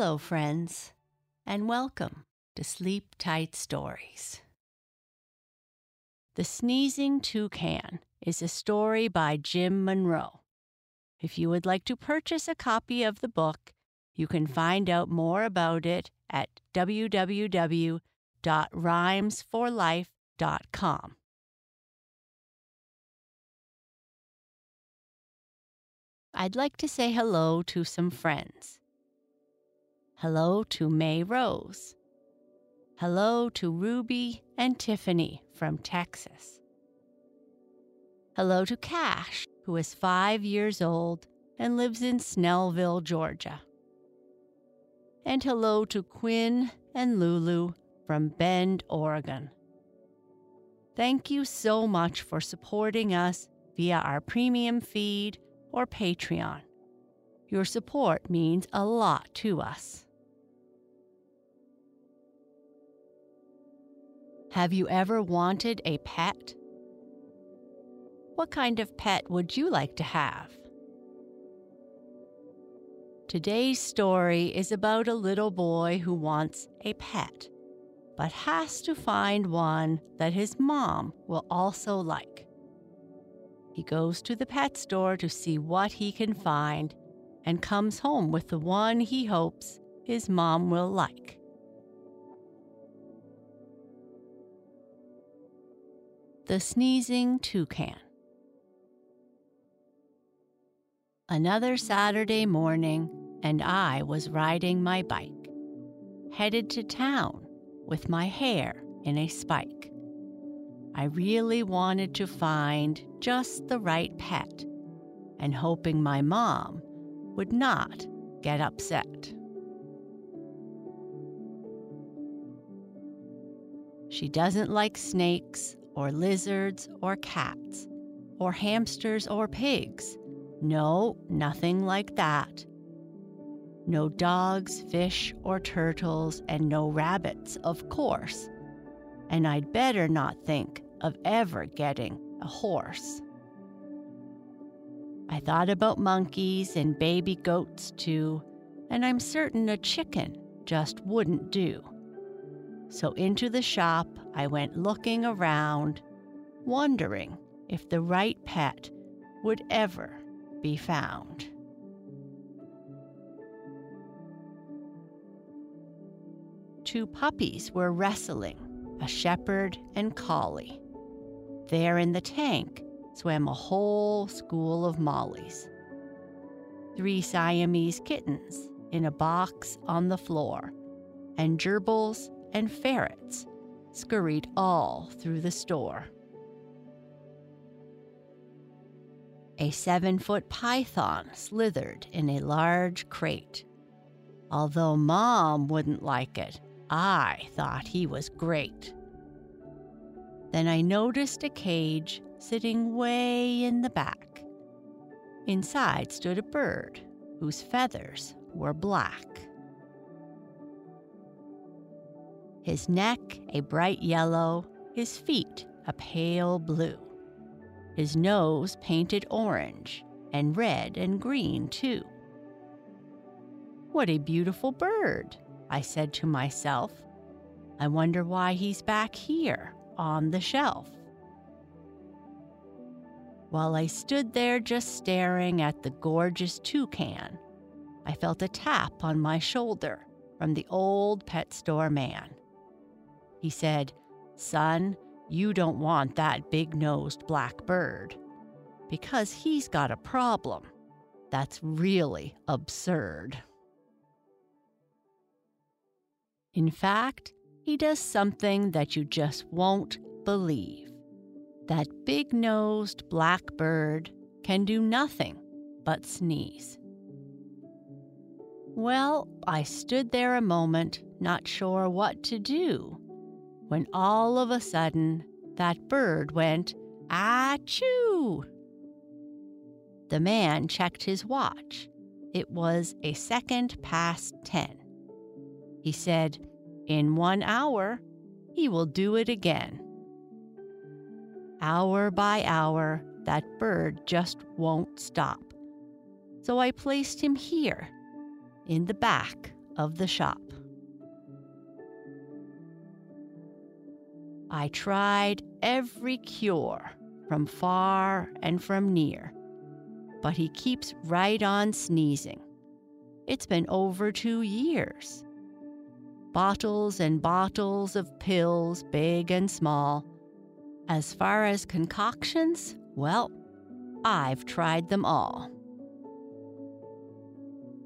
Hello, friends, and welcome to Sleep Tight Stories. The Sneezing Toucan is a story by Jim Munroe. If you would like to purchase a copy of the book, you can find out more about it at www.rhymesforlife.com. I'd like to say hello to some friends. Hello to May Rose. Hello to Ruby and Tiffany from Texas. Hello to Cash, who is five years old and lives in Snellville, Georgia. And hello to Quinn and Lulu from Bend, Oregon. Thank you so much for supporting us via our premium feed or Patreon. Your support means a lot to us. Have you ever wanted a pet? What kind of pet would you like to have? Today's story is about a little boy who wants a pet, but has to find one that his mom will also like. He goes to the pet store to see what he can find and comes home with the one he hopes his mom will like. The Sneezing Toucan. Another Saturday morning, and I was riding my bike, headed to town with my hair in a spike. I really wanted to find just the right pet, and hoping my mom would not get upset. She doesn't like snakes or lizards or cats or hamsters or pigs. No, nothing like that. No dogs, fish, or turtles, and no rabbits, of course. And I'd better not think of ever getting a horse. I thought about monkeys and baby goats too, and I'm certain a chicken just wouldn't do. So into the shop I went looking around, wondering if the right pet would ever be found. Two puppies were wrestling, a shepherd and collie. There in the tank swam a whole school of mollies. Three Siamese kittens in a box on the floor, and gerbils and ferrets scurried all through the store. A seven foot python slithered in a large crate. Although Mom wouldn't like it, I thought he was great. Then I noticed a cage sitting way in the back. Inside stood a bird whose feathers were black his neck a bright yellow, his feet a pale blue, his nose painted orange, and red and green too. What a beautiful bird, I said to myself. I wonder why he's back here on the shelf. While I stood there just staring at the gorgeous toucan, I felt a tap on my shoulder from the old pet store man. He said, Son, you don't want that big nosed black bird because he's got a problem. That's really absurd. In fact, he does something that you just won't believe. that big nosed black bird can do nothing but sneeze. Well, I stood there a moment, not sure what to do, when all of a sudden that bird went, Achoo! The man checked his watch. It was a second past ten. He said, In one hour, he will do it again. Hour by hour, that bird just won't stop. So I placed him here, in the back of the shop. I tried every cure from far and from near, but he keeps right on sneezing. It's been over two years. Bottles and bottles of pills, big and small. As far as concoctions, well, I've tried them all.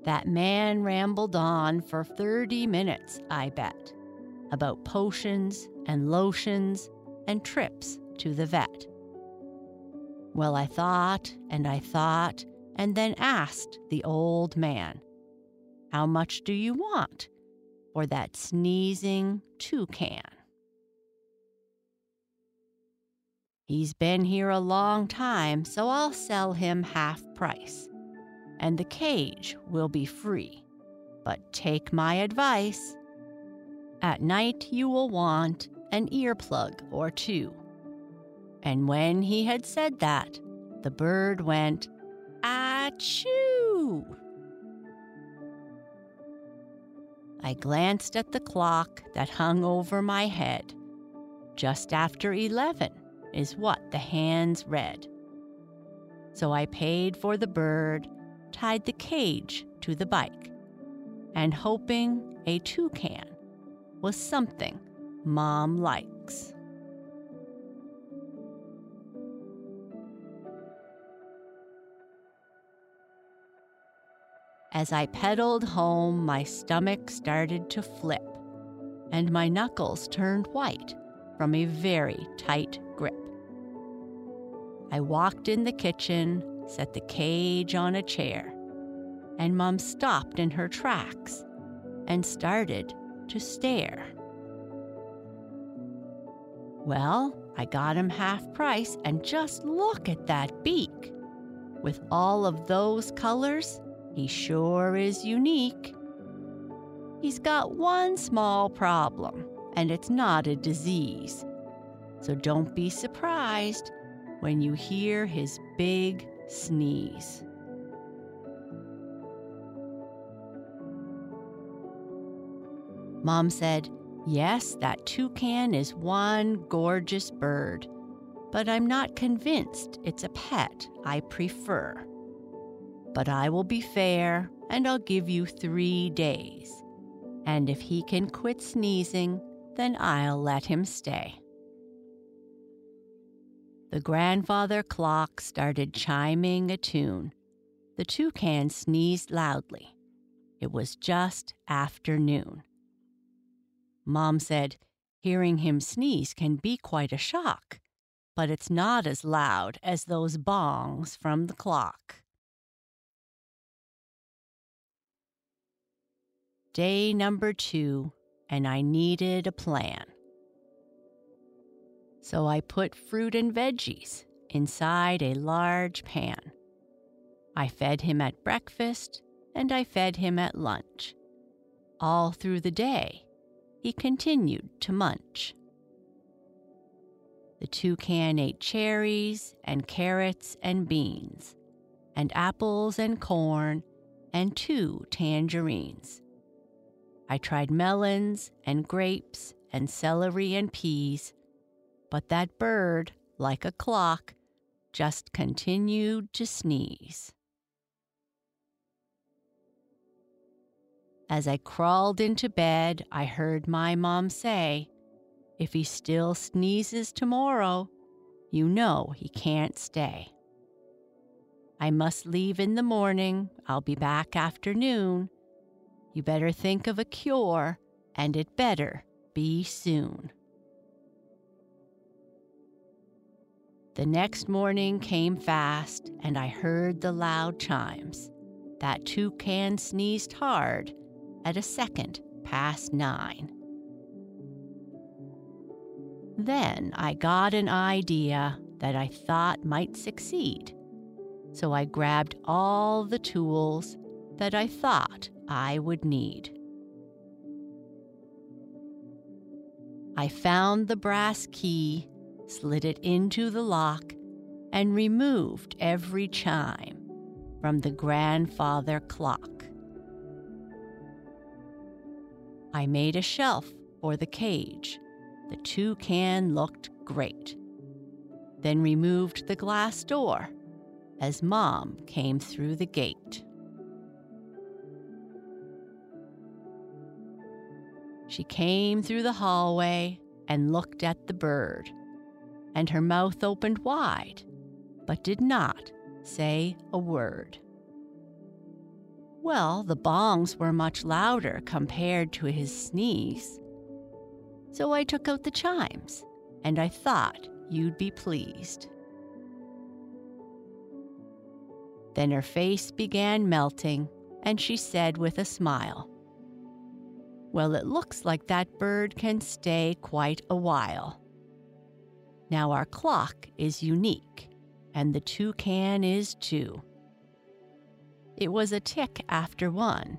That man rambled on for 30 minutes, I bet, about potions and lotions and trips to the vet. Well, I thought and I thought and then asked the old man, How much do you want for that sneezing toucan? He's been here a long time, so I'll sell him half price and the cage will be free. But take my advice. At night, you will want an earplug or two. And when he had said that, the bird went, Achoo! I glanced at the clock that hung over my head. Just after 11 is what the hands read. So I paid for the bird tied the cage to the bike, and hoping a toucan was something Mom likes. As I pedaled home, my stomach started to flip, and my knuckles turned white from a very tight grip. I walked in the kitchen set the cage on a chair, and Mom stopped in her tracks and started to stare. Well, I got him half price, and just look at that beak. With all of those colors, he sure is unique. He's got one small problem, and it's not a disease. So don't be surprised when you hear his big sneeze. Mom said, Yes, that toucan is one gorgeous bird, but I'm not convinced it's a pet I prefer. But I will be fair and I'll give you three days. And if he can quit sneezing, then I'll let him stay. The grandfather clock started chiming a tune. The toucan sneezed loudly. It was just afternoon. Mom said, Hearing him sneeze can be quite a shock, but it's not as loud as those bongs from the clock. Day number two, and I needed a plan. So I put fruit and veggies inside a large pan. I fed him at breakfast and I fed him at lunch. All through the day, he continued to munch. The toucan ate cherries and carrots and beans, and apples and corn, and two tangerines. I tried melons and grapes and celery and peas but that bird, like a clock, just continued to sneeze. As I crawled into bed, I heard my mom say, If he still sneezes tomorrow, you know he can't stay. I must leave in the morning. I'll be back afternoon. You better think of a cure, and it better be soon. The next morning came fast, and I heard the loud chimes. That toucan sneezed hard at a second past nine. Then I got an idea that I thought might succeed. So I grabbed all the tools that I thought I would need. I found the brass key, slid it into the lock, and removed every chime from the grandfather clock. I made a shelf for the cage. The toucan looked great. Then removed the glass door as Mom came through the gate. She came through the hallway and looked at the bird, and her mouth opened wide, but did not say a word. Well, the bongs were much louder compared to his sneeze. So I took out the chimes, and I thought you'd be pleased. Then her face began melting, and she said with a smile, Well, it looks like that bird can stay quite a while. Now, our clock is unique, and the toucan is too. It was a tick after one,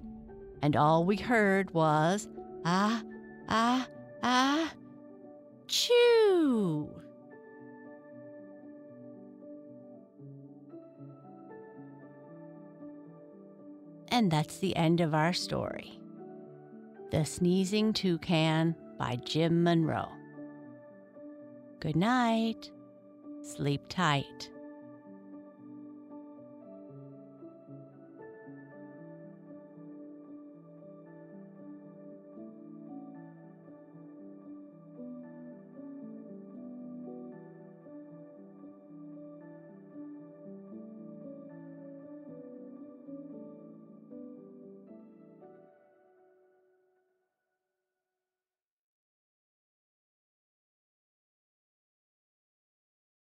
and all we heard was, Ah, ah, ah, choo! And that's the end of our story. The Sneezing Toucan by Jim Munroe. Good night. Sleep tight.